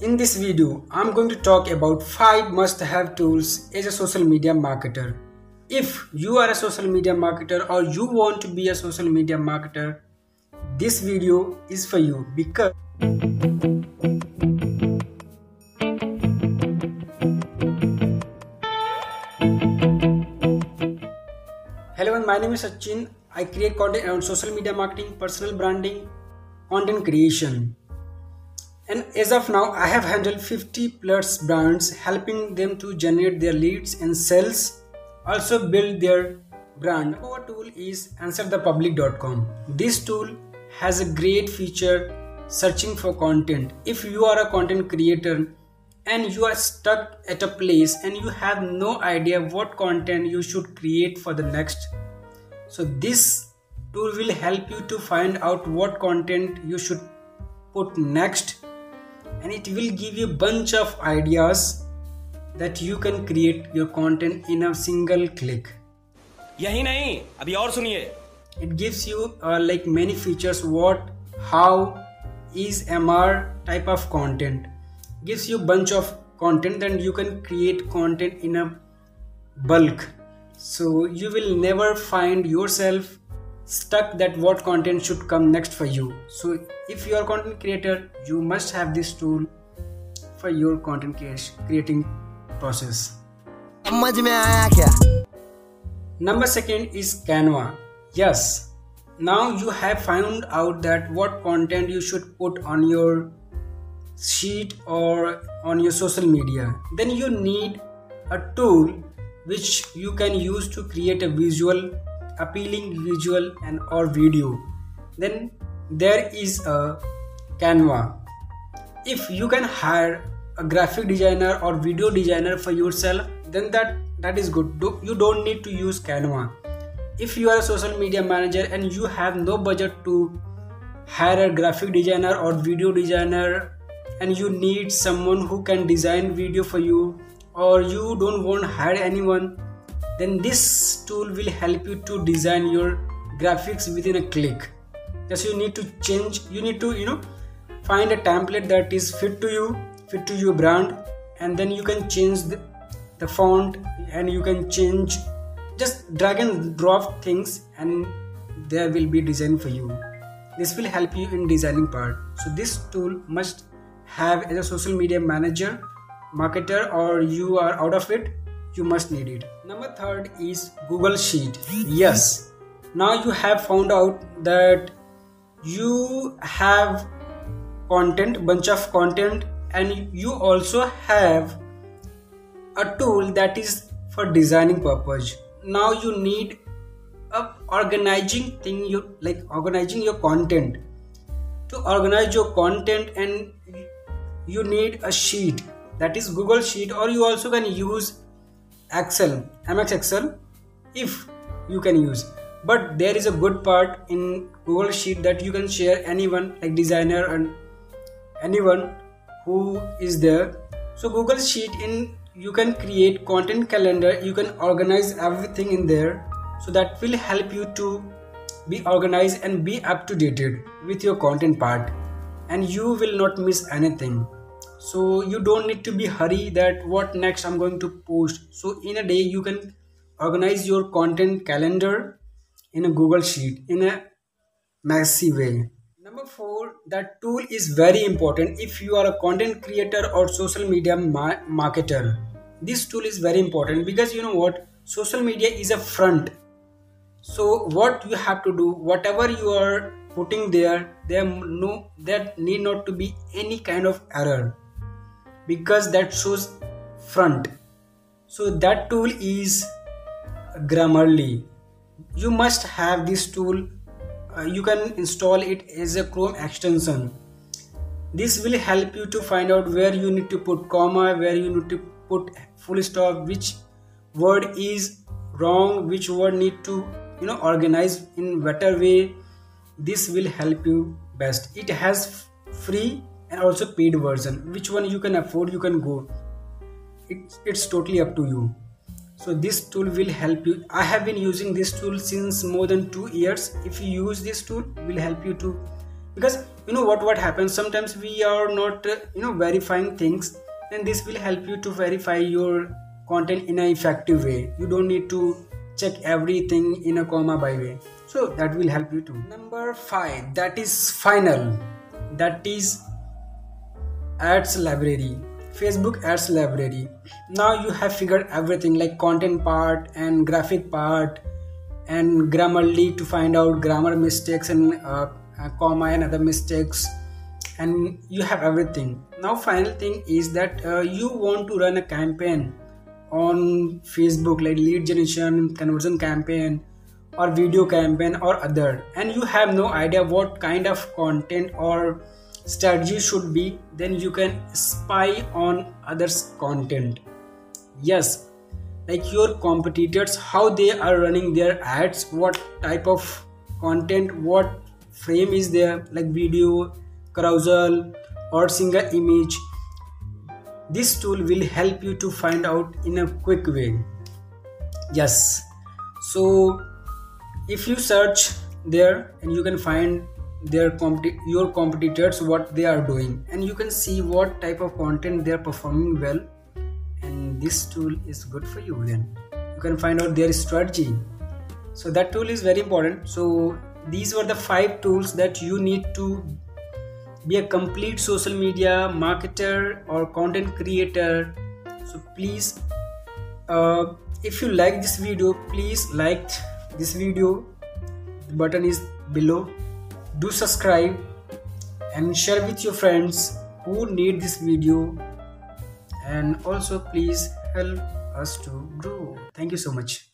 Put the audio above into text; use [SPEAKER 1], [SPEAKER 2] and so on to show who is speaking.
[SPEAKER 1] In this video, I'm going to talk about 5 must-have tools as a social media marketer. If you are a social media marketer or you want to be a social media marketer, this video is for you because Hello, my name is Sachin. I create content around social media marketing, personal branding, content creation and as of now i have handled 50 plus brands helping them to generate their leads and sales also build their brand. Our tool is answerthepublic.com this tool has a great feature searching for content. If you are a content creator and you are stuck at a place and you have no idea what content you should create for the next so this tool will help you to find out what content you should put next and it will give you a bunch of ideas that you can create your content in a single click
[SPEAKER 2] यही नहीं अभी और सुनिए
[SPEAKER 1] it gives you uh, like many features what how is mr type of content gives you bunch of content and you can create content in a bulk so you will never find yourself stuck that what content should come next for you. So if you are content creator you must have this tool for your content creating process. number second is canva. Yes. Now you have found out that what content you should put on your sheet or on your social media. Then you need a tool which you can use to create a visual appealing visual and or video. Then there is a canva. If you can hire a graphic designer or video designer for yourself then that that is good. You don't need to use canva. If you are a social media manager and you have no budget to hire a graphic designer or video designer and you need someone who can design video for you or you don't want to hire anyone then this tool will help you to design your graphics within a click. Just you need to change you need to you know find a template that is fit to you fit to your brand and then you can change the, the font and you can change just drag and drop things and there will be design for you. This will help you in designing part. So this tool must have as a social media manager marketer or you are out of it you must need it. Number third is google sheet. Yes. Now you have found out that you have content bunch of content and you also have a tool that is for designing purpose. Now you need a organizing thing you like organizing your content. To organize your content and you need a sheet. That is google sheet or you also can use excel ms excel if you can use. But there is a good part in google sheet that you can share anyone like designer and anyone who is there. So google sheet in you can create content calendar you can organize everything in there. So that will help you to be organized and be up to dated with your content part. And you will not miss anything so you don't need to be hurry that what next i'm going to post. So in a day you can organize your content calendar in a google sheet in a messy way. Number four that tool is very important if you are a content creator or social media ma- marketer. This tool is very important because you know what? Social media is a front. So what you have to do whatever you are putting there there no there need not to be any kind of error because that shows front. So that tool is grammarly. You must have this tool. Uh, you can install it as a chrome extension. This will help you to find out where you need to put comma where you need to put full stop which word is wrong which word need to you know organize in better way. This will help you best. It has free and also paid version. Which one you can afford you can go. It's, it's totally up to you. So this tool will help you. I have been using this tool since more than two years. If you use this tool will help you to because you know what what happens? Sometimes we are not uh, you know verifying things. And this will help you to verify your content in an effective way. You don't need to check everything in a comma by way. So that will help you too. Number five that is final. That is ads library facebook ads library. Now you have figured everything like content part and graphic part and grammarly to find out grammar mistakes and uh, comma and other mistakes. And you have everything. Now final thing is that uh, you want to run a campaign on facebook like lead generation conversion campaign or video campaign or other. And you have no idea what kind of content or strategy should be then you can spy on others content. Yes like your competitors how they are running their ads what type of content what frame is there like video carousel or single image. This tool will help you to find out in a quick way. Yes. So if you search there and you can find their compet- your competitors what they are doing. And you can see what type of content they are performing well. And this tool is good for you then. You can find out their strategy. So that tool is very important. So these were the five tools that you need to be a complete social media marketer or content creator. So please uh, if you like this video please like this video. The button is below do subscribe and share with your friends who need this video. And also please help us to grow. Thank you so much